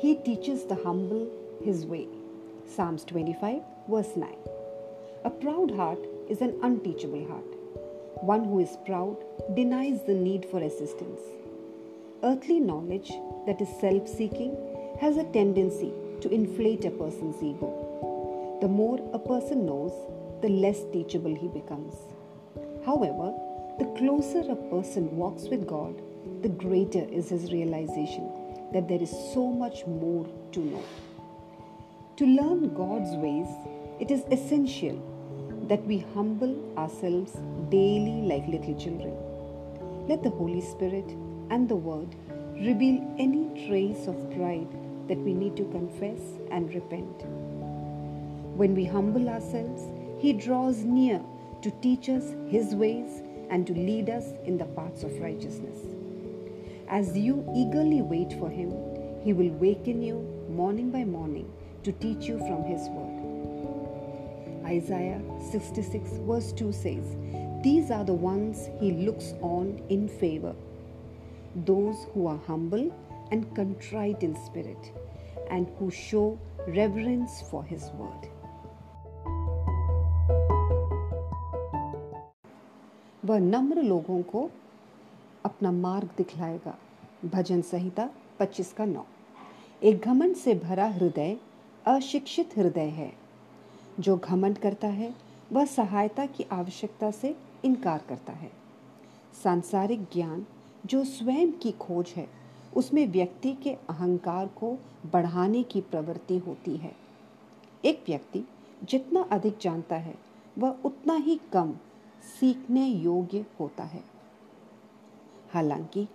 He teaches the humble his way. Psalms 25, verse 9. A proud heart is an unteachable heart. One who is proud denies the need for assistance. Earthly knowledge that is self seeking has a tendency to inflate a person's ego. The more a person knows, the less teachable he becomes. However, the closer a person walks with God, the greater is his realization that there is so much more to know. To learn God's ways, it is essential that we humble ourselves daily like little children. Let the Holy Spirit and the Word reveal any trace of pride that we need to confess and repent. When we humble ourselves, He draws near to teach us His ways and to lead us in the paths of righteousness. As you eagerly wait for Him, He will waken you morning by morning to teach you from His word. Isaiah 66, verse 2 says, These are the ones He looks on in favor those who are humble and contrite in spirit, and who show reverence for His word. वह नम्र लोगों को अपना मार्ग दिखलाएगा। भजन संहिता 25 का नौ। एक घमंड से भरा हृदय अशिक्षित हृदय है। जो घमंड करता है, वह सहायता की आवश्यकता से इनकार करता है। सांसारिक ज्ञान जो स्वयं की खोज है, उसमें व्यक्ति के अहंकार को बढ़ाने की प्रवृत्ति होती है। एक व्यक्ति जितना अधिक जानता है, वह उतना ही कम सीखने योग्य होता है। हालाँकि,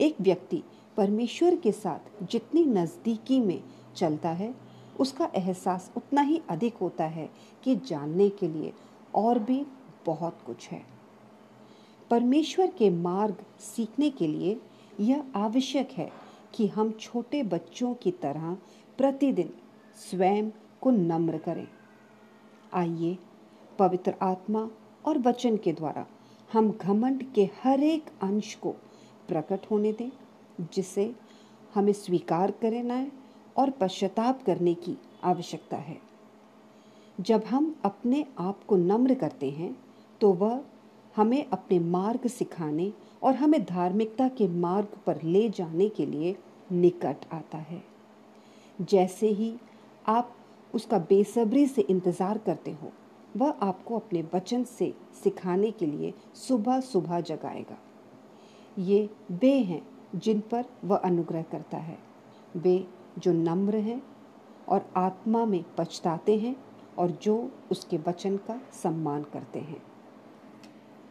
एक व्यक्ति परमेश्वर के साथ जितनी नज़दीकी में चलता है, उसका एहसास उतना ही अधिक होता है कि जानने के लिए और भी बहुत कुछ है। परमेश्वर के मार्ग सीखने के लिए यह आवश्यक है कि हम छोटे बच्चों की तरह प्रतिदिन स्वयं को नम्र करें। आइए, पवित्र आत्मा और वचन के द्वारा हम घमंड के हर एक अंश को प्रकट होने दें, जिसे हमें स्वीकार करना है और पश्चाताप करने की आवश्यकता है। जब हम अपने आप को नम्र करते हैं तो वह हमें अपने मार्ग सिखाने और हमें धार्मिकता के मार्ग पर ले जाने के लिए निकट आता है। जैसे ही आप उसका बेसब्री से इंतज़ार करते हो, वह आपको अपने वचन से सिखाने के लिए सुबह सुबह जगाएगा। ये वे हैं जिन पर वह अनुग्रह करता है। वे जो नम्र हैं और आत्मा में पछताते हैं और जो उसके वचन का सम्मान करते हैं।